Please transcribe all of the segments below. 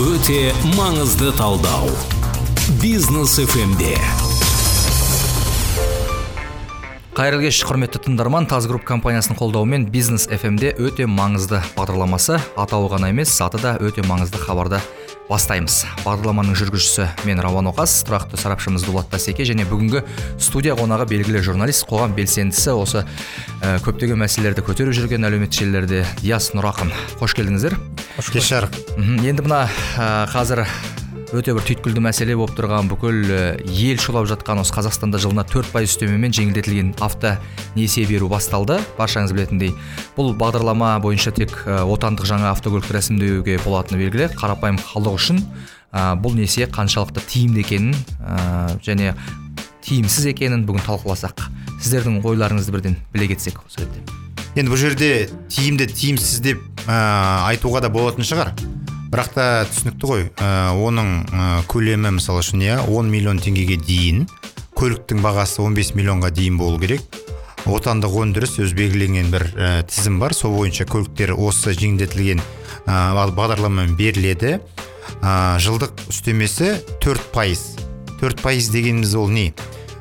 өте маңызды талдау. Бизнес фмде қайырлы кеш құрметті тыңдарман. Таз групп компаниясының қолдауымен бизнес фмде өте маңызды бағдарламасы атауы ғана емес аты да өте маңызды хабарды бастаймыз. Бағдарламаның жүргізушісі мен рауан оқас тұрақты сарапшымыз дулат тасеке және бүгінгі студия қонағы белгілі журналист қоғам белсендісі осы ә, көптеген мәселелерді көтеріп жүрген әлеуметтік желілерде диас нұрақын. Қош келдіңіздер. Кеш жарық енді мына ә, қазір өте бір түйткілді мәселе болып тұрған бүкіл ел шулап жатқан осы қазақстанда жылына төрт пайыз үстемемен жеңілдетілген авто несие беру басталды. Баршаңыз білетіндей бұл бағдарлама бойынша тек отандық жаңа автокөлікті рәсімдеуге болатыны белгілі. Қарапайым халық үшін ә, бұл несие қаншалықты тиімді екенін ә, және тиімсіз екенін бүгін талқыласақ сіздердің ойларыңызды бірден біле кетсек осы енді бұл жерде тиімді тиімсіз деп ә, айтуға да болатын шығар. Бірақ та түсінікті ғой ә, оның ә, көлемі мысалы үшін иә 10 миллион теңгеге дейін көліктің бағасы 15 миллионға дейін болу керек. Отандық өндіріс өз белгіленген бір ә, тізім бар. Сол бойынша көліктер осы жеңілдетілген ә, бағдарламамен беріледі. Ә, жылдық үстемесі 4 пайыз. 4 пайыз дегеніміз ол не?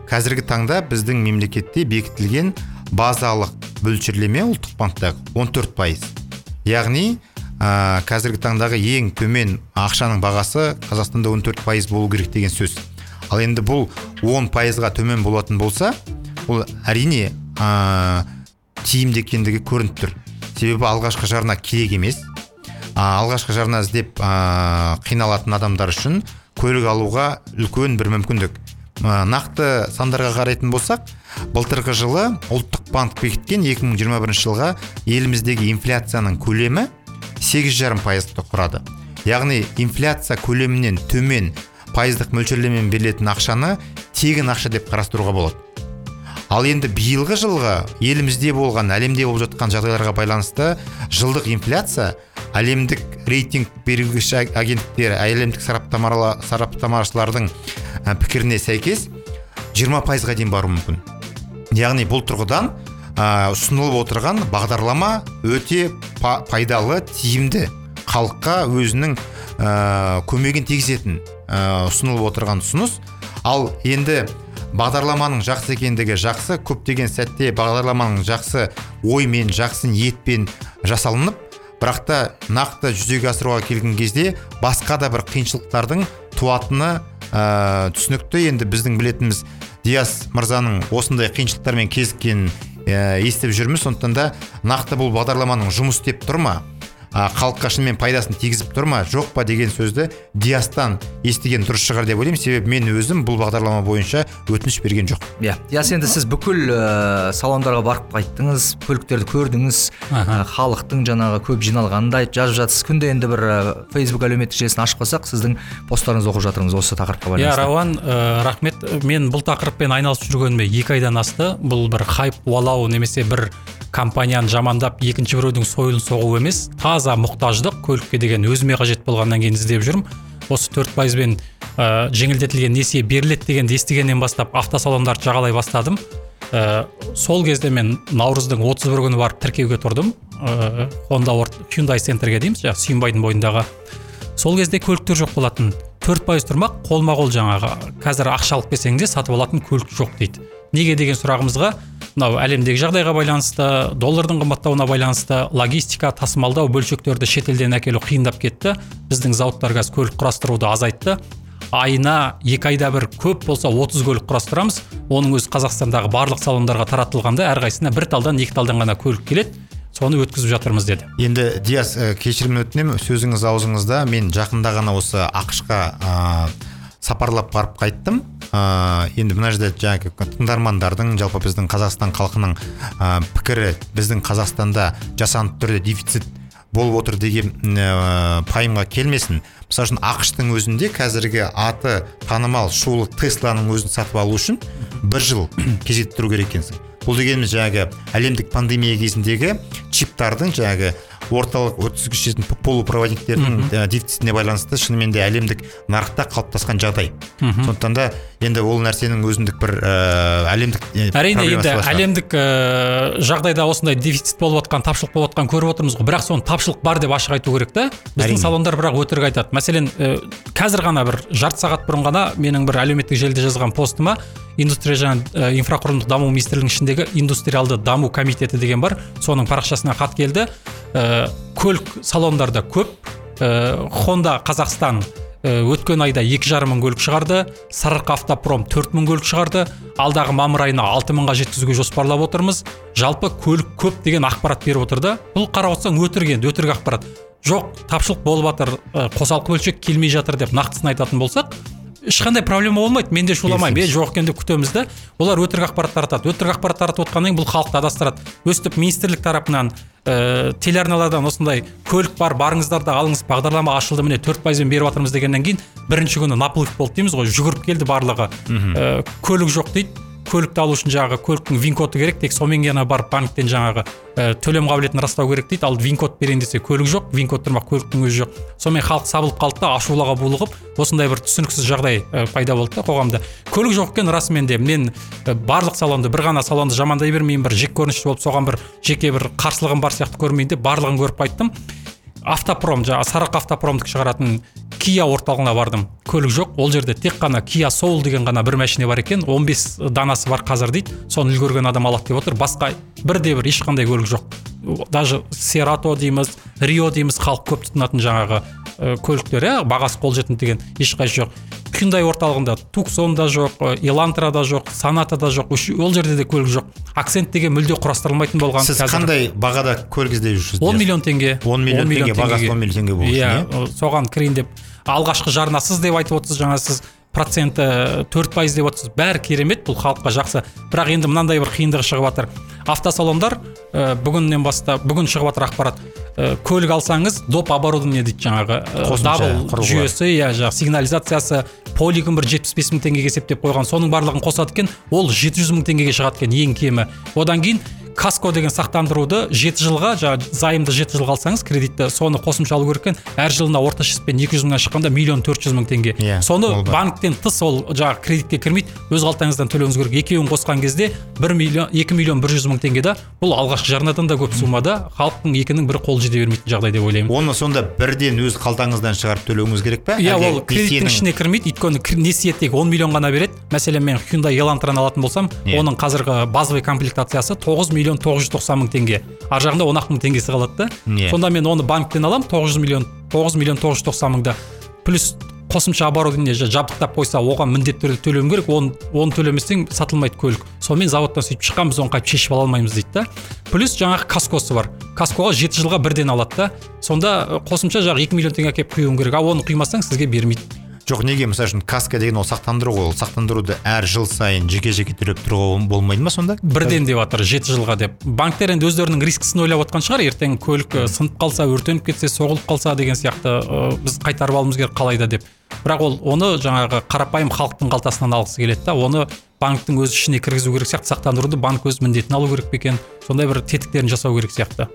Қазіргі таңда біздің мемлекетте бекітілген базалық мөлшерлеме ұлттық банктағы 14 пайыз. Яғни ә, қазіргі таңдағы ең төмен ақшаның бағасы қазақстанда 14 пайыз болу керек деген сөз. Ал енді бұл 10 пайызға төмен болатын болса бұл әрине ә, тиімді екендігі көрініп тұр. Себебі алғашқы жарна керек емес. А, алғашқы жарна іздеп ә, қиналатын адамдар үшін көлік алуға үлкен бір мүмкіндік. Ә, нақты сандарға қарайтын болсақ былтырғы жылы ұлттық банк бекіткен 2021 жылға еліміздегі инфляцияның көлемі сегіз жарым пайызды құрады яғни инфляция көлемінен төмен пайыздық мөлшерлемемен берілетін ақшаны тегін ақша деп қарастыруға болады. Ал енді биылғы жылғы елімізде болған әлемде болып жатқан жағдайларға байланысты жылдық инфляция әлемдік рейтинг беруші агенттіктер әлемдік сараптамашылардың пікіріне сәйкес 20 пайызға дейін баруы мүмкін. Яғни бұл тұрғыдан ұсынылып отырған бағдарлама өте пайдалы тиімді халыққа өзінің ә, көмегін тигізетін ә, ұсынылып отырған ұсыныс. Ал енді бағдарламаның жақсы екендігі жақсы көптеген сәтте бағдарламаның жақсы оймен жақсы ниетпен жасалынып бірақ та нақты жүзеге асыруға келген кезде басқа да бір қиыншылықтардың туатыны ә, түсінікті. Енді біздің білетініміз диас мырзаның осындай қиыншылықтармен кезіккенін естіп жүрміз сондықтан да нақты бұл бағдарламаның жұмыс істеп тұр ма? Халыққа шынымен пайдасын тигізіп тұр ма? Жоқ па деген сөзді диастан естіген дұрыс шығар деп ойлаймын. Себебі мен өзім бұл бағдарлама бойынша өтініш берген жоқ иә. Диас енді сіз бүкіл ә, салондарға барып қайттыңыз көліктерді көрдіңіз ә, халықтың жаңағы көп жиналғанын да жазып жатсыз күнде енді бір ә, фейсбук әлеуметтік желісін ашып қалсақ сіздің посттарыңызды оқып жатырмыз осы тақырыпқа байланысты. Иә рауан ә, рахмет. Мен бұл тақырыппен айналысып жүргеніме екі айдан асты. Бұл бір хайп уалау немесе бір компанияны жамандап екінші біреудің сойылын соғу емес таза мұқтаждық көлікке деген өзіме қажет болғаннан кейін іздеп жүрмін. Осы төрт пайызбен ә, жеңілдетілген несие беріледі дегенді естігеннен бастап автосалондарды жағалай бастадым. Ә, сол кезде мен наурыздың 31 күні барып тіркеуге тұрдым. Ә, honda hyundai центрге дейміз жаңағы сүйінбайдың бойындағы. Сол кезде көліктер жоқ болатын. Төрт пайыз тұрмақ қолма қол жаңағы. Қазір ақша алып келсең де сатып алатын көлік жоқ дейді. Неге деген сұрағымызға мынау әлемдегі жағдайға байланысты доллардың қымбаттауына байланысты логистика тасымалдау бөлшектерді шетелден әкелу қиындап кетті. Біздің зауыттар қазір көлік құрастыруды азайтты. Айына екі айда бір көп болса 30 көлік құрастырамыз. Оның өзі қазақстандағы барлық салондарға таратылғанда әрқайсысына бір талдан екі талдан ғана көлік келеді. Соны өткізіп жатырмыз деді. Енді диас кешірім өтінемін. Сөзіңіз аузыңызда мен жақында ғана осы ақшқа сапарлап барып қайттым. Ә, енді мына жерде жаңағы тыңдармандардың жалпы біздің қазақстан халқының ә, пікірі біздің қазақстанда жасанды түрде дефицит болып отыр деген ә, пайымға келмесін. Мысалы үшін ақштың өзінде қазіргі аты танымал шулы тесланың өзін сатып алу үшін бір жыл кезекте тұру керек екенсің. Бұл дегеніміз жаңағы әлемдік пандемия кезіндегі чиптардың жаңағы орталық өткізгіш полупроводниктердің дефицитіне байланысты шынымен де әлемдік нарықта қалыптасқан жағдай. Сондықтан да енді ол нәрсенің өзіндік бір ә, әлемдік ә, әрине енді әлемдік ә, жағдайда осындай дефицит болып жатқан тапшылық болып жатқан көріп отырмыз ғой. Бірақ соны тапшылық бар деп ашық айту керек та. Біздің салондар бірақ өтірік айтады. Мәселен ә, қазір ғана бір жарты сағат бұрын ғана менің бір әлеуметтік желіде жазған постыма индустрия және ә, инфрақұрылымдық даму министрлігінің ішіндегі индустриалды даму комитеті деген бар. Соның парақшасына хат келді. Ә, көлік салондарда көп. Ә, Honda Қазақстан өткен айда екі жарым мың көлік шығарды. Сарыарқа автопром төрт мың көлік шығарды. Алдағы мамыр айына алты мыңға жеткізуге жоспарлап отырмыз. Жалпы көлік көп деген ақпарат беріп отыр да. Бұл қарап отырсаң өтірік енді өтірік ақпарат. Жоқ тапшылық болып жатыр қосалқы бөлшек келмей жатыр деп нақтысын айтатын болсақ ешқандай проблема болмайды. Мен де шуламаймын е жоқ екен деп күтеміз да. Олар өтірік ақпарат таратады өтірік ақпарат таратып отқаннан кейін бұл халықты адастырады. Өстіп министрлік тарапынан ә, телеарналардан осындай көлік бар барыңыздар да алыңыз бағдарлама ашылды міне төрт пайызбен беріп жатырмыз дегеннен кейін бірінші күні наплыв болды дейміз ғой жүгіріп келді барлығы. Ә, көлік жоқ дейді. Көлікті алу үшін жаңағы көліктің вин коды керек тек сонымен ғана барып банктен жаңағы ә, төлем қабілетін растау керек дейді. Ал вин код берейін десе көлік жоқ вин код тұрмақ көліктің өзі жоқ. Сонымен халық сабылып қалды да ашулаға булығып осындай бір түсініксіз жағдай ә, пайда болды да қоғамда. Көлік жоқ екен расымен де. Мен ә, барлық салонды бір ғана салонды жамандай бермеймін. Бір жек көрінішті болып соған бір жеке бір қарсылығым бар сияқты көрмейін деп барлығын көріп қайттым. Автопром жаңағы сарыарқа автопромдық шығаратын кия орталығына бардым. Көлік жоқ ол жерде тек қана кия соул деген ғана бір машина бар екен. 15 данасы бар қазір дейді. Соны үлгерген адам алады деп отыр. Басқа бірде бір ешқандай көлік жоқ. Даже серато дейміз рио дейміз халық көп тұтынатын жаңағы көліктер иә бағасы қолжетімді деген ешқайсы жоқ hyundai орталығында туксон да жоқ елантра да жоқ соната да жоқ ол жерде де көлік жоқ акцент деген мүлде құрастырылмайтын болған сіз қазір. қандай бағада көлік іздеп жүрсіз 10 миллион теңге 10 миллион теңге, бағасы. 10 миллион теңге болу үшін, иә? соған кірейін деп алғашқы жарнасыз деп айтып отырсыз жаңа сіз проценті төрт пайыз деп отырсыз. Бәрі керемет бұл халыққа жақсы. Бірақ енді мынандай бір қиындығы шығып жатыр. Автосалондар ә, бүгіннен бастап бүгін шығып жатыр ақпарат. Ә, көлік алсаңыз доп оборудование дейді жаңағы ә, дабыл жүйесі иә жаңағы сигнализациясы полигон бір жетпіс бес мың теңгеге есептеп қойған соның барлығын қосады екен. Ол жеті жүз мың теңгеге шығады екен ең кемі. Одан кейін каско деген сақтандыруды жеті жылға жаңағы займды жеті жылға алсаңыз кредитті соны қосымша алу керек екен. Әр жылына орташа есеппен екі жүз мыңнан шыққанда миллион төрт жүз мың теңге. Иә, соны ол бар. банктен тыс ол жаңағы кредитке кірмейді өз қалтаңыздан төлеуіңіз керек. Екеуін қосқан кезде бір миллион екі миллион бір жүз мың теңге да бұл алғашқы жарнадан да көп сома да халықтың екінің бірі қолы жете бермейтін жағдай деп ойлаймын. Оны сонда бірден өз қалтаңыздан шығарып төлеуіңіз керек па иә ол кредиттің ішіне кірмейді өйткені несие тек он миллион ғана береді. Мәселен мен hyundai елантраны алатын болсам Иә. оның қазіргі базовый комплектациясы тоғыз миллион тоғыз жүз тоқсан мың теңге. Ар жағында он ақ мың теңгесі қалады да. Иә. сонда мен оны банктен аламын тоғыз жүз миллион тоғыз миллион тоғыз жүз тоқсан мыңда. Плюс қосымша оборудование жа- жабдықтап қойса оған міндетті түрде төлеуім керек оны оны төлемесең сатылмайды көлік. Сонымен заводтан сөйтіп шыққан біз оны қайтып шешіп ала алмаймыз дейді да. Плюс жаңағы каскосы бар. Каскоға жеті жылға бірден алады да. Сонда ы, қосымша жаңағы екі миллион теңге әкеліп құюың керек. Ал оны құймасаң сізге бермейді. Жоқ неге мысалы үшін каска деген ол сақтандыру ғой. Ол сақтандыруды әр жыл сайын жеке жеке төлеп тұруға болмайды ма сонда? Бірден деп жатыр жеті жылға деп. Банктер енді өздерінің рискісін ойлап отқан шығар. Ертең көлік сынып қалса өртеніп кетсе соғылып қалса деген сияқты ы, біз қайтарып алуымыз керек қалайда деп. Бірақ ол оны жаңағы қарапайым халықтың қалтасынан алғысы келеді да. Оны банктің өз ішіне кіргізу керек сияқты сақтандыруды банк өз міндетін алу керек пе екен? Сондай бір тетіктерін жасау керек сияқты.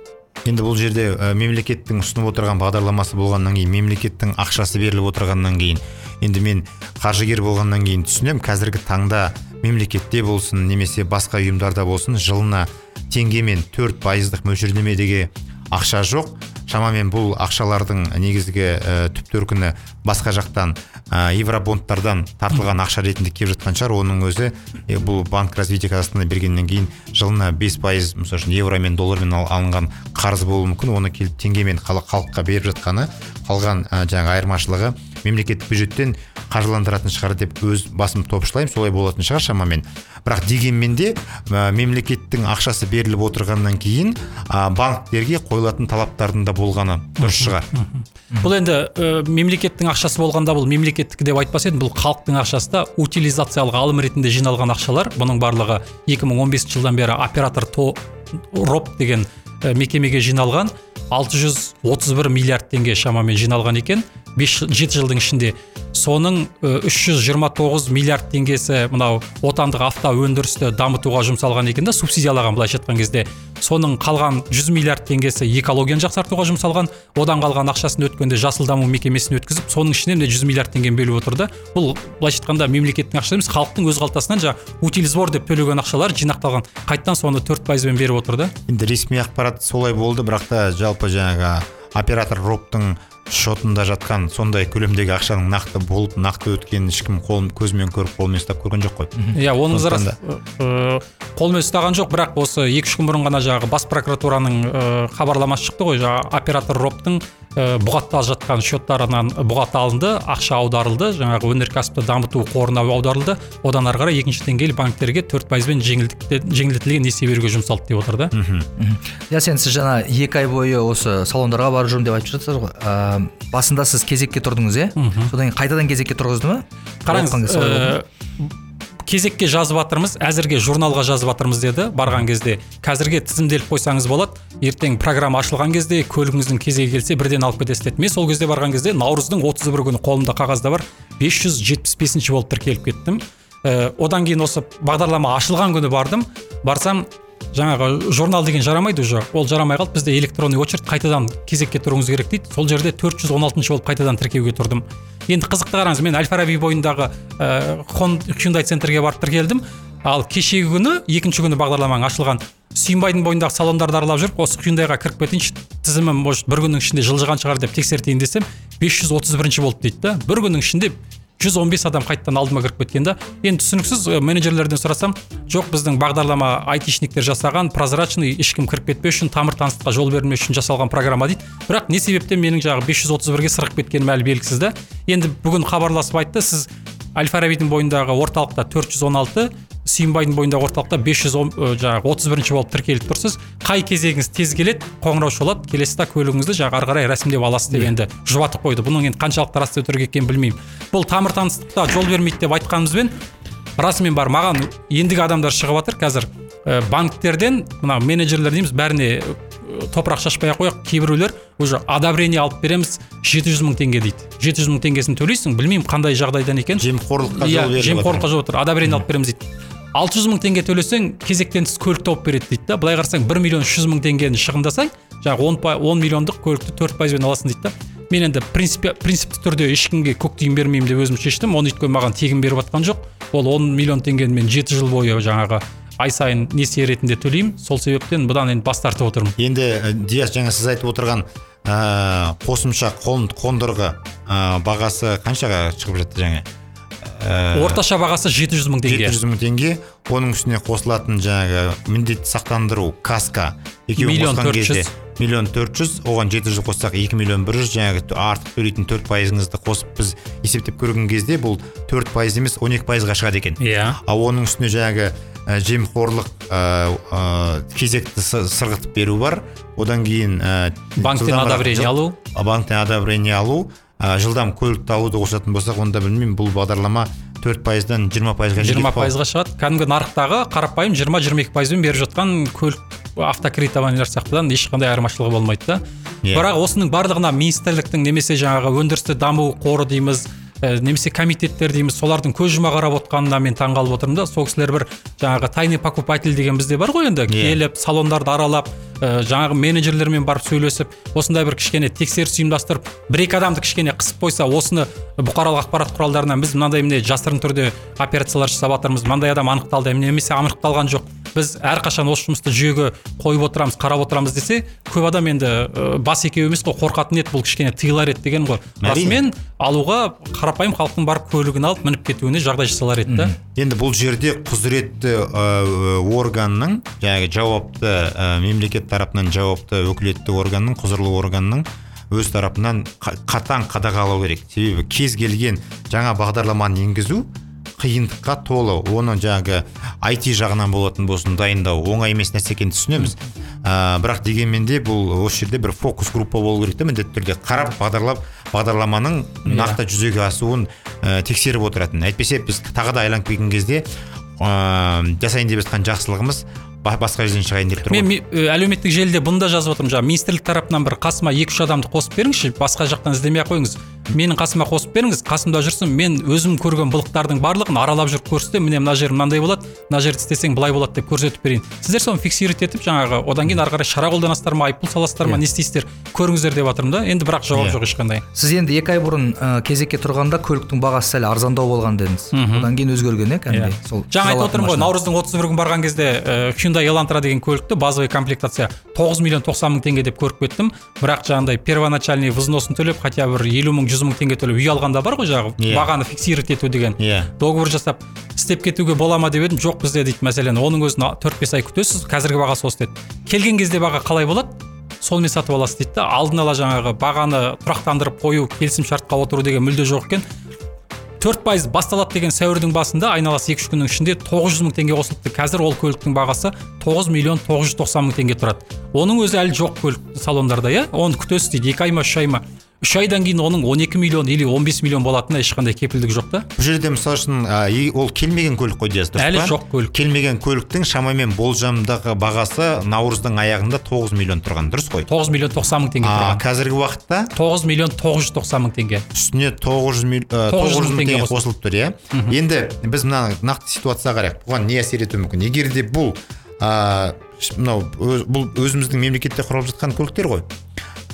Енді бұл жерде ә, мемлекеттің ұсынып отырған бағдарламасы болғаннан кейін мемлекеттің ақшасы беріліп отырғаннан кейін енді мен қаржыгер болғаннан кейін түсінемін. Қазіргі таңда мемлекетте болсын немесе басқа ұйымдарда болсын жылына теңгемен төрт пайыздық мөлшерлемедегі ақша жоқ. Шамамен бұл ақшалардың негізгі ә, түп төркіні басқа жақтан ә, евробондтардан тартылған ақша ретінде келіп жатқан шығар. Оның өзі е, бұл банк развития казахстана бергеннен кейін жылына 5 пайыз мысалы үшін евро мен доллармен ал- алынған қарыз болуы мүмкін. Оны келіп теңгемен хал- халыққа беріп жатқаны қалған ә, жаңағы айырмашылығы мемлекеттік бюджеттен қаржыландыратын шығар деп өз басым топшылаймын. Солай болатын шығар шамамен. Бірақ дегенмен де ә, мемлекеттің ақшасы беріліп отырғаннан кейін ә, банктерге қойылатын талаптардың да болғаны дұрыс шығар. Бұл енді ы, мемлекеттің ақшасы болғанда бұл мемлекеттікі деп айтпас едім бұл халықтың ақшасы да утилизациялық алым ретінде жиналған ақшалар. Бұның барлығы 2015 жылдан бері оператор то роп деген мекемеге жиналған. 631 миллиард теңге шамамен жиналған екен. 5 7 жылдың ішінде. Соның үш жүз жиырма тоғыз миллиард теңгесі мынау отандық авто өндірісті дамытуға жұмсалған екен да субсидиялаған былайша айтқан кезде. Соның қалған 100 миллиард теңгесі экологияны жақсартуға жұмсалған одан қалған ақшасын өткенде жасыл даму мекемесіне өткізіп соның ішінен міне жүз миллиард теңгені бөліп отыр да. Бұл былайша айтқанда мемлекеттің ақшасы емес халықтың өз қалтасынан жаңағы утилизбор деп төлеген ақшалар жинақталған. Қайтадан соны төрт пайызбен беріп отыр да. Енді ресми ақпарат солай болды бірақ та жалпы жаңағы оператор робтың шотында жатқан сондай көлемдегі ақшаның нақты болып нақты өткенін ешкім қолын көзімен көріп қолмен ұстап көрген жоқ қой. Иә оның рас. Сондықтан қолмен ұстаған жоқ бірақ осы екі үш күн бұрын ғана жаңағы бас прокуратураның ә, хабарламасы шықты ғой жаңағы оператор робтың ә, бұғатталып жатқан счеттарынан бұғат алынды ақша аударылды жаңағы өнеркәсіпті дамыту қорына аударылды. Одан ары қарай екінші деңгейлі банктерге төрт пайызбен жеңілдетілген несие беруге жұмсалды деп отыр да иә сен сіз жаңа екі ай бойы осы салондарға барып жүрмін деп айтып жатсыз ғой. Ә, басында сіз кезекке тұрдыңыз иә? Содан кейін қайтадан кезекке тұрғызды ма? Қараңыз Кезекке жазып жатырмыз әзірге журналға жазып жатырмыз деді. Барған кезде қазірге тізімделіп қойсаңыз болады ертең программа ашылған кезде көлігіңіздің кезегі келсе бірден алып кетесіз деді мен сол кезде барған кезде наурыздың отыз бір күні қолымда қағазда бар 575 болып тіркеліп кеттім Ә, одан кейін осы бағдарлама ашылған күні бардым. Барсам жаңағы журнал деген жарамайды уже. Ол жарамай қалды. Бізде электронный очередь қайтадан кезекке тұруыңыз керек дейді. Сол жерде 416 болып қайтадан тіркеуге тұрдым. Енді қызықты қараңыз мен әл фараби бойындағы ә, хюндай центрге барып тіркелдім. Ал кешегі күні екінші күні бағдарламаң ашылған. Сүйінбайдың бойындағы салондарды аралап жүріп осы хюндайға кіріп кетейінші тізімім может бір күннің ішінде жылжыған шығар деп тексертейін десем 531 болды дейді да. Бір күннің ішінде 115 адам қайтадан алдыма кіріп кеткен да. Енді түсініксіз менеджерлерден сұрасам жоқ біздің бағдарлама айтишниктер жасаған прозрачный ешкім кіріп кетпес үшін тамыр таныстыққа жол бермес үшін жасалған программа дейді. Бірақ не себептен менің жаңағы 531-ге сырғып кеткенім әлі белгісіз да. Енді бүгін хабарласып айтты сіз әл фарабидің бойындағы орталықта 416 сүйінбайдың бойындағы орталықта 510 э, жаңағы отыз бірінші болып тіркеліп тұрсыз. Қай кезегіңіз тез келеді қоңырау шалады келесіз да көлігіңізді жаңағы ары қарай рәсімдеп аласыз деп енді жұбатып қойды. Бұның енді қаншалықты рас өтірік екенін білмеймін. Бұл тамыр таныстықта жол бермейді деп айтқанымызбен расымен бар маған ендігі адамдар шығып жатыр қазір ә, банктерден мына менеджерлер дейміз бәріне ә, топырақ шашпай ақ қояйық. кейбіреулер уже одобрение алып береміз жеті жүз мың теңге дейді. жеті жүз мың теңгесін төлейсің білмеймін қандай жағдайдан екен жемқорлыққа иә жол беріп жемқорлыққа жол отыр. Одобрение алып береміз дейді. алты жүз мың теңге төлесең кезектен тыс көлік тауып береді дейді да. Былай қарасаң бір миллион үш жүз мың теңгені шығындасаң жаңағы он, он миллиондық көлікті төрт пайызбен аласың дейді да. Мен енді принципе, принципті түрде ешкімге көк тиын бермеймін деп өзім шештім. Оны өйткені маған тегін беріп жатқан жоқ. Ол он миллион теңгені мен жеті жыл бойы жаңағы ай сайын несие ретінде төлеймін. Сол себептен бұдан енді бас тартып отырмын. Енді ә, диас жаңа сіз айтып отырған ә, қосымша қон, қондырғы ә, бағасы қаншаға шығып жатты жаңа? Ә, орташа бағасы жеті жүз мың теңге. жеті жүз мың теңге. Оның үстіне қосылатын жаңағы міндетті сақтандыру каска екеуін қосқан төрт кезде жүз. Миллион төрт жүз оған жеті жүз қоссақ екі миллион бір жүз. Жаңағы артық төлейтін төрт пайызыңызды қосып біз есептеп көрген кезде бұл төрт пайыз емес он екі пайызға шығады екен. Иә. Ал оның үстіне жаңағы ә, жемқорлық ә, ә, кезекті сы- сырғытып беру бар. Одан кейін ә, банктен одобрение алу. Банктен одобрение алу. Ә, жылдам көлікті алуды қосатын болсақ онда білмеймін бұл бағдарлама төрт пайыздан жиырма пайызға жиырма пайызға шығады. Кәдімгі нарықтағы қарапайым жиырма жиырма екі пайызбен беріп жатқан көлік автокредитованиялар сияқтыдан ешқандай айырмашылығы болмайды да Иә. бірақ осының барлығына министрліктің немесе жаңағы өндірісті даму қоры дейміз ә, немесе комитеттер дейміз солардың көз жұма қарап отқанына мен таңқалып отырмын да сол кісілер бір жаңағы тайный покупатель деген бізде бар ғой енді Иә. келіп салондарды аралап ә, жаңағы менеджерлермен барып сөйлесіп осындай бір кішкене тексеріс ұйымдастырып бір екі адамды кішкене қысып қойса осыны бұқаралық ақпарат құралдарынан біз мынандай міне жасырын түрде операциялар жасап жатырмыз мынандай адам анықталды немесе анықталған жоқ біз әрқашан осы жұмысты жүйеге қойып отырамыз қарап отырамыз десе көп адам енді ә, бас екеу емес қой қорқатын еді бұл кішкене тыйылар еді деген ғой. Расымен алуға қарапайым халықтың барып көлігін алып мініп кетуіне жағдай жасалар еді да. Енді бұл жерде құзыретті ә, органның жаңағы жауапты ә, мемлекет тарапынан жауапты өкілетті органның құзырлы органның өз тарапынан қа- қатаң қадағалау керек. Себебі кез келген жаңа бағдарламаны енгізу қиындыққа толы. Оны жаңағы IT жағынан болатын болсын дайындау оңай емес нәрсе екенін түсінеміз. Ә, бірақ дегенмен де бұл осы жерде бір фокус группа болу керек та міндетті түрде. Қарап бағдарлап бағдарламаның нақты жүзеге асуын ә, тексеріп отыратын. Әйтпесе біз тағы да айланып келген кезде ә, жасайын деп жатқан жақсылығымыз ба- басқа жерден шығайын деп тұр мен әлеуметтік желіде бұны да жазып отырмын. Жаңағы министрлік тарапынан бір қасыма екі үш адамды қосып беріңізші басқа жақтан іздемей ақ қойыңыз. Менің қасыма қосып беріңіз қасымда жүрсін мен өзім көрген былықтардың барлығын аралап жүріп көрсетемін. Міне мына жері мынандай болады мына жерді істесең былай болады деп көрсетіп берейін. Сіздер соны фиксировать етіп жаңағы одан кейін ары қарай шара қолданасыздар ма айыппұл саласыздар ма Иә. не істейсіздер көріңіздер деп жатырмын да. Енді бірақ жауап Иә. жоқ ешқандай. Сіз енді екі ай бұрын ә, кезекке тұрғанда көліктің бағасы сәл арзандау болған дедіңіз. Одан кейін өзгерген иә Иә. кәдімгідей сол жаңа айтып отырмын ғой наурыздың отыз бір күні барған кезде ә, Hyundai Elantra деген көлікті базовый комплектация тоғыз миллион тоқсан мың теңге деп көріп кеттім. Бірақ жаңағыдай первоначальный взносын төлеп хотя бір елу мың жүз мың теңге төлеп үй алғанда бар ғой жаңағы Иә. бағаны фиксировать ету деген. Иә. договор жасап істеп кетуге бола ма деп едім? Жоқ бізде дейді мәселен. Оның өзін төрт бес ай күтесіз қазіргі бағасы осы деді. Келген кезде баға қалай болады? Сонымен сатып аласыз дейді да. Алдын ала жаңағы бағаны тұрақтандырып қою келісім шартқа отыру деген мүлде жоқ екен. Төрт пайыз басталады деген сәуірдің басында айналасы екі үш күннің ішінде тоғыз жүз мың теңге қосылыпты қазір ол көліктің бағасы тоғыз миллион тоғыз жүз тоқсан мың теңге тұрады. Оның өзі әлі жоқ көлік салондарда иә? Оны күтесіз дейді. Екі ай ма үш ай ма? Үш айдан кейін оның 12 миллион или 15 миллион болатынына ешқандай кепілдік жоқ та. Бұл жерде мысалы үшін ол келмеген көлік қой дейсіз Әлі жоқ көлік. келмеген көліктің шамамен болжамдағы бағасы наурыздың аяғында 9 миллион тұрған дұрыс қой? 9 миллион 90 мың теңге а, тұрған. қазіргі уақытта? 9 миллион 990 мың теңге. Үстіне 900 мил- ә, 900 900 мың теңге қосылып тұр иә? Енді біз мына нақты ситуацияға қарайық. Бұған не әсер етуі мүмкін? Егер де бұл мынау бұл өзіміздің мемлекетте құралып жатқан көліктер ғой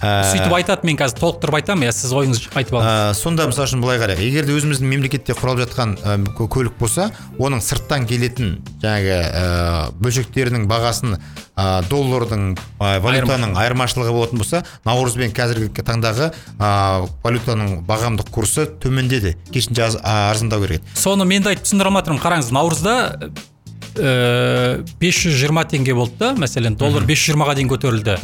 А, сөйтіп айтады мен қазір толықтырып айтамын иә сіз ойыңызды айтып алыңыз. ә, сонда мысалы үшін былай қарайық. Егер де өзіміздің мемлекетте құралып жатқан ә, кө- көлік болса оның сырттан келетін жаңағы ә, бөлшектерінің бағасын ә, доллардың ә, валютаның айырмашылығы. болатын болса наурыз бен қазіргі таңдағы ә, валютаның бағамдық курсы төмендеді. Керісінше арзандау керек еді. Соны мен де айтып түсіндіре алмай тұрмын қараңыз наурызда бес жүз жиырма теңге болды да мәселен доллар бес жүз жиырмаға дейін көтерілді.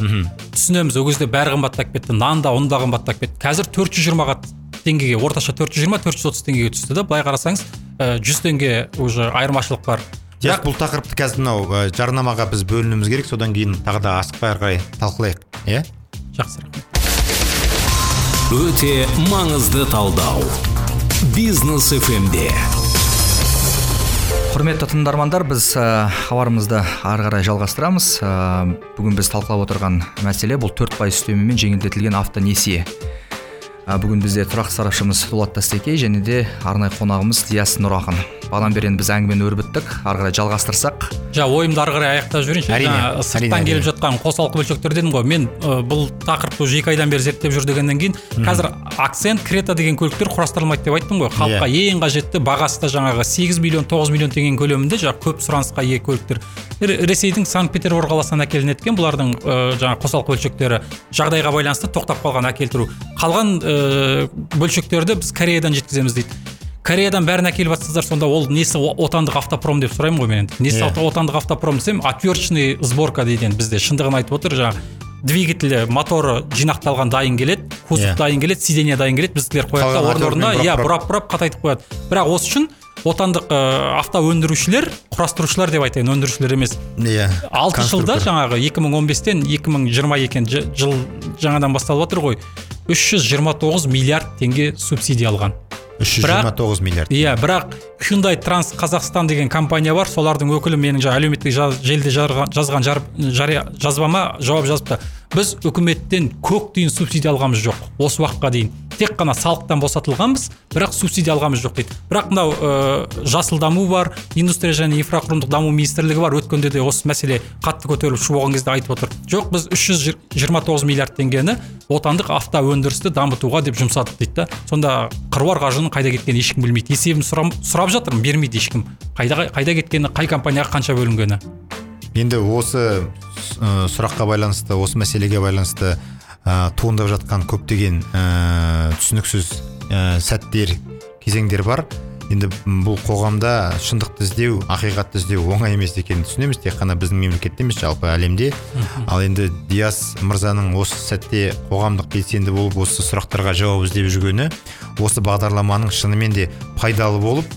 Түсінеміз ол кезде бәрі қымбаттап кетті нан да ұн да қымбаттап кетті. Қазір төрт жүз жиырмаға теңгеге орташа төрт жүз жиырма төрт жүз отыз теңгеге түсті да. Былай қарасаңыз ә, жүз теңге уже айырмашылық бар Бірақ бұл тақырыпты қазір мынау ә, жарнамаға біз бөлінуіміз керек. Содан кейін тағы да асықпай ары қарай талқылайық. Иә? Жақсы рахмет. Өте маңызды талдау. Бизнес фмде құрметті тыңдармандар біз ә, хабарымызды ары қарай жалғастырамыз. Ә, бүгін біз талқылап отырған мәселе бұл төрт пайыз үстемемен жеңілдетілген автонесие. Бүгін бізде тұрақты сарапшымыз дулат тастекей және де арнайы қонағымыз диас нұрақын бағанадан бері енді біз әңгімені өрбіттік ары қарай жалғастырсақ. Жа ойымды ары қарай аяқтап жіберейінші Әрине, жаңа сырттан келіп жатқан қосалқы бөлшектер дедім ғой. Мен ә, бұл тақырыпты уже екі айдан бері зерттеп жүр дегеннен кейін қазір акцент крета деген көліктер құрастырылмайды деп айттым ғой. Халыққа ең қажетті бағасы да жаңағы 8 миллион 9 миллион теңге көлемінде жаңағы көп сұранысқа ие көліктер. Ресейдің санкт петербург қаласынан әкелінеді екен бұлардың ә, жаңағы қосалқы бөлшектері жағдайға байланысты тоқтап қалған әкелтіру қалған ә, бөлшектерді біз кореядан жеткіземіз дейді. Кореядан бәрін әкеліп жатсыздар сонда ол несі отандық автопром деп сұраймын ғой мен енді несі Иә. отандық автопром десем отверточный сборка дейді енді бізде. Шындығын айтып отыр жаңағы двигателі моторы жинақталған дайын келеді кузов Иә. дайын келеді сиденье дайын келеді. Біздікілер қояды да орын орнына иә бұрап бұрап қатайтып қояды. Бірақ осы үшін отандық ә, авто өндірушілер құрастырушылар деп айтайын өндірушілер емес. Иә алты жылда жаңағы 2015-тен 2020 екен жыл жаңадан басталып жатыр ғой. 329 миллиард теңге субсидия алған. 329 миллиард. иә бірақ Hyundai Транс Қазақстан деген компания бар солардың өкілі менің жаңа әлеуметтік желіде жазған жар, жазбама жауап жазыпты. Біз үкіметтен көк тиын субсидия алғанымыз жоқ осы уақытқа дейін тек қана салықтан босатылғанбыз бірақ субсидия алғанымыз жоқ дейді бірақ мынау ә, жасыл даму бар индустрия және инфрақұрылымдық даму министрлігі бар өткенде де осы мәселе қатты көтеріліп шу болған кезде айтып отыр жоқ біз 329 миллиард теңгені отандық авто өндірісті дамытуға деп жұмсадық дейді да сонда қыруар қаржының қайда кеткенін ешкім білмейді есебін сұрам, сұрап жатырмын бермейді ешкім. Қайда қайда кеткені қай компанияға қанша бөлінгені. Енді осы сұраққа байланысты осы мәселеге байланысты ә, туындап жатқан көптеген ә, түсініксіз ә, сәттер кезеңдер бар. Енді бұл қоғамда шындықты іздеу ақиқатты іздеу оңай емес екенін түсінеміз. Тек қана біздің мемлекетте емес жалпы әлемде. Ал енді диас мырзаның осы сәтте қоғамдық белсенді болып осы сұрақтарға жауап іздеп жүргені осы бағдарламаның шынымен де пайдалы болып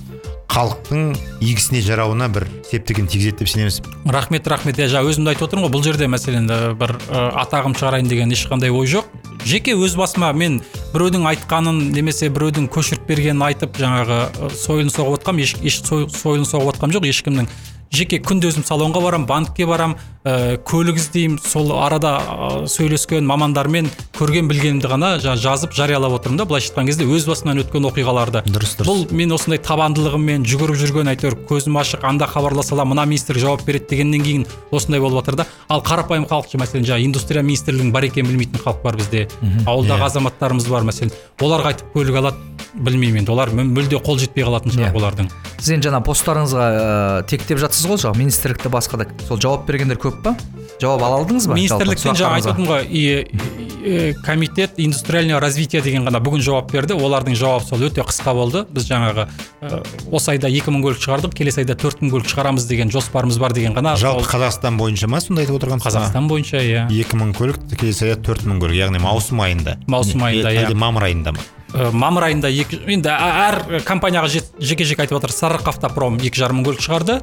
халықтың игісіне жарауына бір септігін тигізеді деп сенеміз. Рахмет рахмет. Иә жаңа өзім де айтып отырмын ғой бұл жерде мәселен ә, бір ә, атағым шығарайын деген ешқандай ой жоқ. Жеке өз басыма мен біреудің айтқанын немесе біреудің көшіріп бергенін айтып жаңағы ә, сойылын соғып отқам еш, еш сой- сойылын соғып отқам жоқ ешкімнің жеке күнде өзім салонға барам банкке барам ә, көлік іздеймін сол арада ә, сөйлескен мамандармен көрген білгенімді ғана жа- жазып жариялап отырмын да былайша айтқан кезде өз басымнан өткен оқиғаларды. Дұрыс, дұрыс. бұл мен осындай табандылығыммен жүгіріп жүрген әйтеуір көзім ашық анда хабарласа аламын мына министр жауап береді дегеннен кейін осындай болып жатыр да. Ал қарапайым халық мәселен жаңағы индустрия министрлігінің бар екенін білмейтін халық бар бізде. Ауылдағы Иә. азаматтарымыз бар мәселен. Оларға айтып көлік алады. Білмеймін енді олар мү- мүлде қол жетпей қалатын шығар Иә. олардың. Сіз енді жаңа посттарыңызға ә, тектеп жатсыз ғой жаңағы министрлікті басқа да сол жауап бергендер көп па? Жауап ала алдыңыз ба? министрліктен жаңа айтып отырмын ғой комитет индустриального развития деген ғана бүгін жауап берді. Олардың жауабы сол өте қысқа болды. Біз жаңағы ә, осы айда екі мың көлік шығардық келесі айда төрт мың көлік шығарамыз деген жоспарымыз бар деген ғана жалпы қазақстан бойынша ма сонда айтып отырған қазақстан бойынша иә. Екі мың көлік келесі айда төрт мың көлік яғни маусым айында. Маусым айында, иә. әлде мамыр айында ма? Ә, мамыр айында екі енді әр компанияға жеке жеке айтып жатыр сарыарқа автопром екі жарым мың көлік шығарды.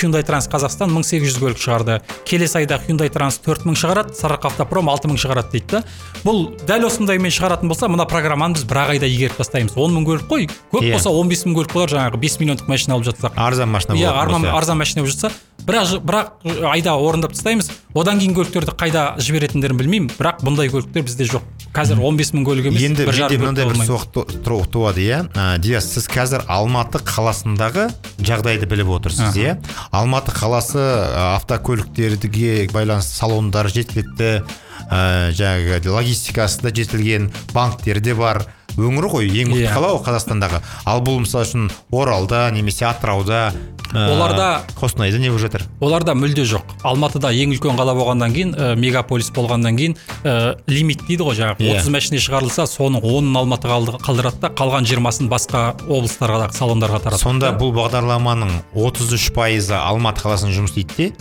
Hyundai транс қазақстан мың сегіз жүз көлік шығарды. Келесі айда hyundai транс төрт мың шығарады сарыарқа автопром алты мың шығарады дейді. Да бұл дәл осындаймен шығаратын болса мына программаны біз бір ақ айда игеріп тастаймыз. он мың көлік қой. Көп Иә. болса он бес мың көлік болар жаңағы бес миллиондық машина алып жатсақ. Арзан машина иә болса. арзан машина болып жатса бірақ бірақ айда орындап тастаймыз. Одан кейін көліктерді қайда жіберетіндерін білмеймін бірақ бұндай көліктер бізде жоқ. Қазір 15 мың көлік емес енді менде мынандай бір сұрақ ту- ту- туады иә. Ә, диас сіз қазір алматы қаласындағы жағдайды біліп отырсыз иә? Алматы қаласы ә, автокөліктерге байланысты салондар жеткілікті. Ә, жаңағы логистикасы да жетілген банктер де бар. Өңір ғой ең мықты Иә. қала ғой қазақстандағы. Ал бұл мысалы үшін оралда немесе атырауда ә, Оларда- қостанайда не болып жатыр? оларда мүлде жоқ. Алматыда ең үлкен қала болғаннан кейін ә, мегаполис болғаннан кейін ә, лимит дейді ғой жаңағы. Иә. 30 машина шығарылса соның онын алматыға алды- қалдырады да қалған жиырмасын басқа облыстарға салондарға таратады сонда бұл бағдарламаның 33 пайызы алматы қаласында жұмыс істейді де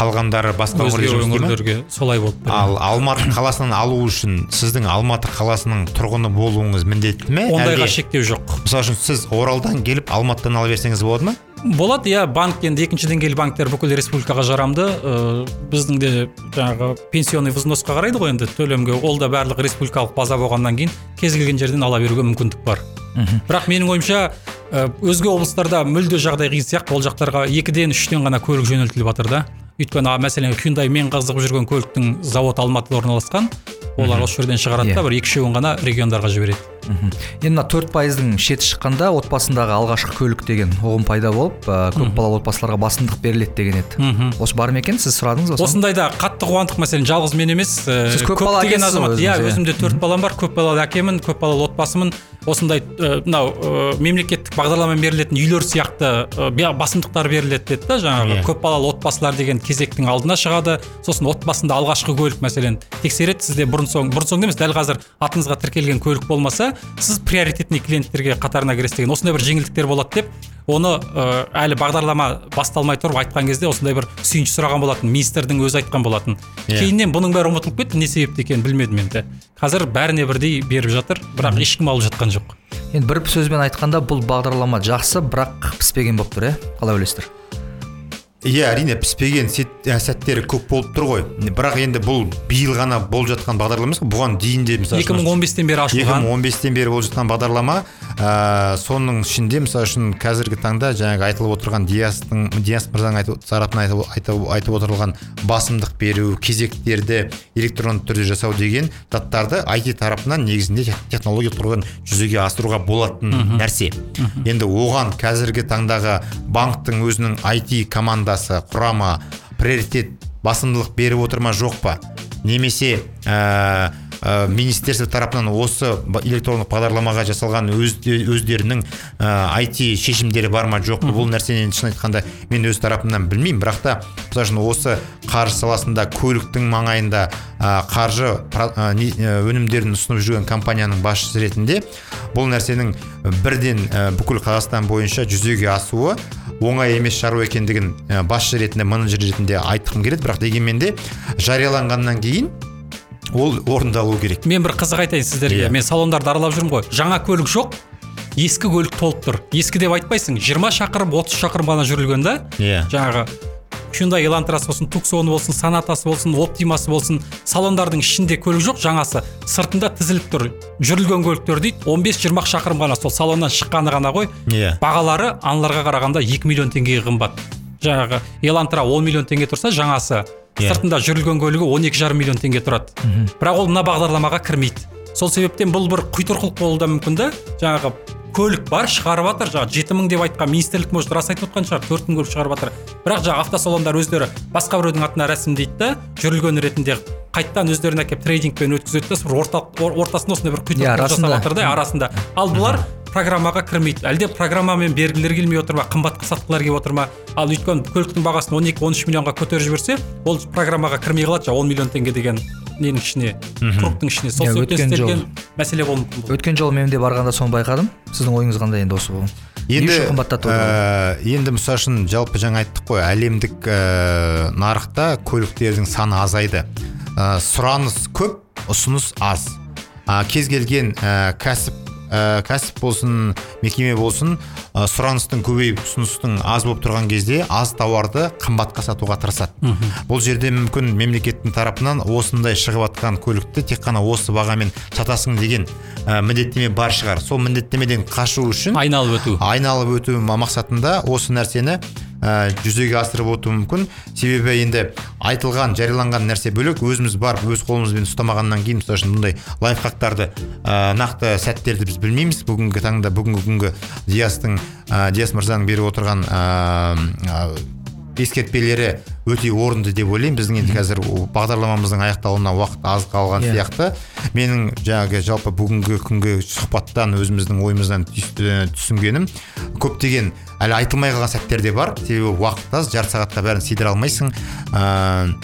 қалғандары басқа өңірлерге солай болып тұр. ал алматы қаласынан алу үшін сіздің алматы қаласының тұрғыны болуыңыз міндетті ме? Ондайға шектеу жоқ. Мысалы үшін сіз оралдан келіп алматыдан ала берсеңіз болады ма? Болады иә банк енді екінші деңгейлі банктер бүкіл республикаға жарамды. Ә, біздің де жаңағы пенсионный взносқа қарайды ғой енді төлемге. Ол да барлық республикалық база болғаннан кейін кез келген жерден ала беруге мүмкіндік бар. Бірақ менің ойымша ә, өзге облыстарда мүлде жағдай қиын сияқты. Ол жақтарға екіден үштен ғана көлік жөнелтіліп жатыр да. Өйткені мәселен hyundai мен қызығып жүрген көліктің зауыты алматыда орналасқан олар осы жерден шығарады да Иә. бір екі үшеуін ғана региондарға жібереді енді мына төрт пайыздың шеті шыққанда отбасындағы алғашқы көлік деген ұғым пайда болып ә, көп балалы отбасыларға басымдық беріледі деген еді. Мхм. Осы бар ма екен? Сіз сұрадыңыз ба осындайда қатты қуандық мәселен жалғыз мен емес ә, Сіз бала көптеген әкесіз азамат иә иә. өзімде төрт балам бар. Көп балалы әкемін көп балалы отбасымын. Осындай ә, мынау ә, мемлекеттік бағдарламамен берілетін үйлер сияқты басымдықтар беріледі деді да жаңағы. Иә. көп балалы отбасылар деген кезектің алдына шығады. Сосын отбасында алғашқы көлік мәселен тексереді. Сізде бұрын соң бұрын соңды емес дәл қазір атыңызға тіркелген көлік болмаса сіз приоритетный клиенттерге қатарына кіресіз деген осындай бір жеңілдіктер болады деп оны ә, әлі бағдарлама басталмай тұрып айтқан кезде осындай бір сүйінші сұраған болатын министрдің өзі айтқан болатын. Иә. кейіннен бұның бәрі ұмытылып кетті не себепті екенін білмедім енді. Қазір бәріне бірдей беріп жатыр бірақ ешкім алып жатқан жоқ. Енді бір сөзбен айтқанда бұл бағдарлама жақсы бірақ піспеген болып тұр иә? Қалай ойлайсыздар? Иә әрине піспеген ә, сәттері көп болып тұр ғой. Бірақ енді бұл биыл ғана болып жатқан бағдарлама емес бұған дейін де мысалы үшін 2015-тен бері ашылған. 2015-тен бері болып жатқан бағдарлама. Ә, соның ішінде мысалы үшін қазіргі таңда жаңағы айтылып отырған диастың диас мырзаның тарапынан айтып, айтып, айтып отырылған басымдық беру кезектерді электронды түрде жасау деген заттарды IT тарапынан негізінде тех- технология тұрғыдан жүзеге асыруға болатын нәрсе. Енді оған қазіргі таңдағы банктың өзінің IT командасы құрамы приоритет басымдылық беріп отыр ма жоқ па? Немесе ә, ә, министерство тарапынан осы электрондық бағдарламаға жасалған өз, өздерінің ә, IT шешімдері бар ма жоқ па? Бұл нәрсені шын айтқанда мен өз тарапымнан білмеймін. Бірақ та мысалы үшін осы қаржы саласында көліктің маңайында ә, қаржы ә, ә, өнімдерін ұсынып жүрген компанияның басшысы ретінде бұл нәрсенің бірден ә, бүкіл қазақстан бойынша жүзеге асуы оңай емес шаруа екендігін ә, басшы ретінде менеджер ретінде айтқым келеді. Бірақ дегенмен де жарияланғаннан кейін ол орындалу керек. Мен бір қызық айтайын сіздерге. Иә. мен салондарды аралап жүрмін ғой. Жаңа көлік жоқ ескі көлік толып тұр. Ескі деп айтпайсың 20 шақырым 30 шақырым ғана жүрілген да. Иә. Жаңағы hyundai elantrасы болсын туксоны болсын сонатасы болсын оптимасы болсын салондардың ішінде көлік жоқ жаңасы сыртында тізіліп тұр жүрілген көліктер дейді 15-20 шақырым ғана сол салоннан шыққаны ғана ғой. Иә. Бағалары аналарға қарағанда 2 миллион теңгеге қымбат. Жаңағы елантра 10 миллион теңге тұрса жаңасы Иә. сыртында жүрілген көлігі 12 жарым миллион теңге тұрады. Бірақ ол мына бағдарламаға кірмейді. Сол себептен бұл бір құйтырқылық болуы да мүмкін да жаңағы көлік бар шығарып жатыр жаңағы жеті мың деп айтқан министрлік может рас айтып отқан шығар төрт мың көлік шығарып жатыр бірақ жаңағы автосалондар өздері басқа біреудің атына рәсімдейді да жүрілген ретінде қайтадан өздеріне әкеліп трейдингпен өткізеді да бір орталық ор- ортасында осындай бір Иә, құйтырқылық арасында. жасап жатыр да арасында. Ал бұлар программаға кірмейді. Әлде программамен бергілер келмей отыр ма қымбатқа сатқылар келіп отыр ма? Ал өйткені көліктің бағасын 12-13 миллионға көтеріп жіберсе ол программаға кірмей қалады жаңағы 10 миллион теңге деген ненің ішіне кругтың ішіне. Сол Иә, себептен өткен жол. мәселе болуы мүмкін өткен жолы мен де барғанда соны байқадым. Сіздің ойыңыз қандай енді осы енді ә, енді мысалы үшін жалпы жаңа айттық қой әлемдік ә, нарықта көліктердің саны азайды. Ә, сұраныс көп ұсыныс аз. Ә, кез келген ә, кәсіп ә, кәсіп болсын мекеме болсын ә, сұраныстың көбейіп ұсыныстың аз болып тұрған кезде аз тауарды қымбатқа сатуға тырысады. Бұл жерде мүмкін мемлекеттің тарапынан осындай шығып жатқан көлікті тек қана осы бағамен сатасың деген ә, міндеттеме бар шығар. Сол міндеттемеден қашу үшін айналып өту. айналып өту мақсатында осы нәрсені ә, жүзеге асырып отыру мүмкін. Себебі енді айтылған жарияланған нәрсе бөлек. Өзіміз барып өз қолымызбен ұстамағаннан кейін мысалы үшін бұндай лайфхактарды ә, нақты сәттерді біз білмейміз. Бүгінгі таңда бүгінгі күнгі диастың ә, диас мырзаның беріп отырған ә, ескертпелері өте орынды деп ойлаймын. Біздің енді қазір бағдарламамыздың аяқталуына уақыт аз қалған Иә. сияқты. Менің жаңағы жалпы бүгінгі күнгі сұхбаттан өзіміздің ойымыздан ә, түсінгенім көптеген әлі айтылмай қалған сәттер де бар. себебі уақыт аз жарты сағатқа бәрін сыйдыра алмайсың. Ыыы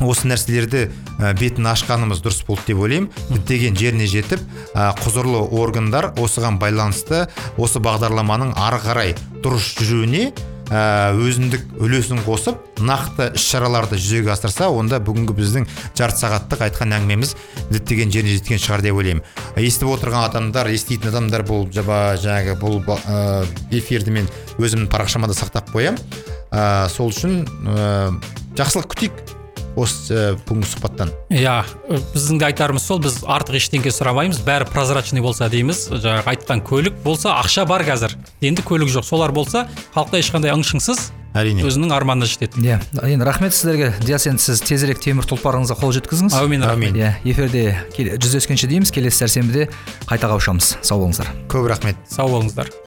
осы нәрселерді ә, бетін ашқанымыз дұрыс болды деп ойлаймын. Діттеген жеріне жетіп ә, құзырлы органдар осыған байланысты осы бағдарламаның ары қарай дұрыс жүруіне ә, өзіндік үлесін қосып нақты іс шараларды жүзеге асырса онда бүгінгі біздің жарты сағаттық айтқан әңгімеміз діттеген жеріне жеткен шығар деп ойлаймын. Естіп отырған адамдар еститін адамдар бұл жаңағы бұл ә, эфирді мен өзімнің парақшама да сақтап қоямын. Ә, сол үшін ә, жақсылық күтейік. Осы ә, бүгінгі сұхбаттан. Иә э, біздің де айтарымыз сол біз артық ештеңке сұрамаймыз бәрі прозрачный болса дейміз жаңағы айтқан көлік болса ақша бар қазір. Енді көлік жоқ солар болса халықта ешқандай ың шыңсыз әрине. өзінің арманына жетеді. Иә енді рахмет сіздерге. Диас енді сіз тезірек темір тұлпарыңызға қол жеткізіңіз. Әумин Әумин. иә эфирде келе- жүздескенше дейміз келесі сәрсенбіде қайта қауышамыз. Сау болыңыздар. Көп рахмет. Сау болыңыздар.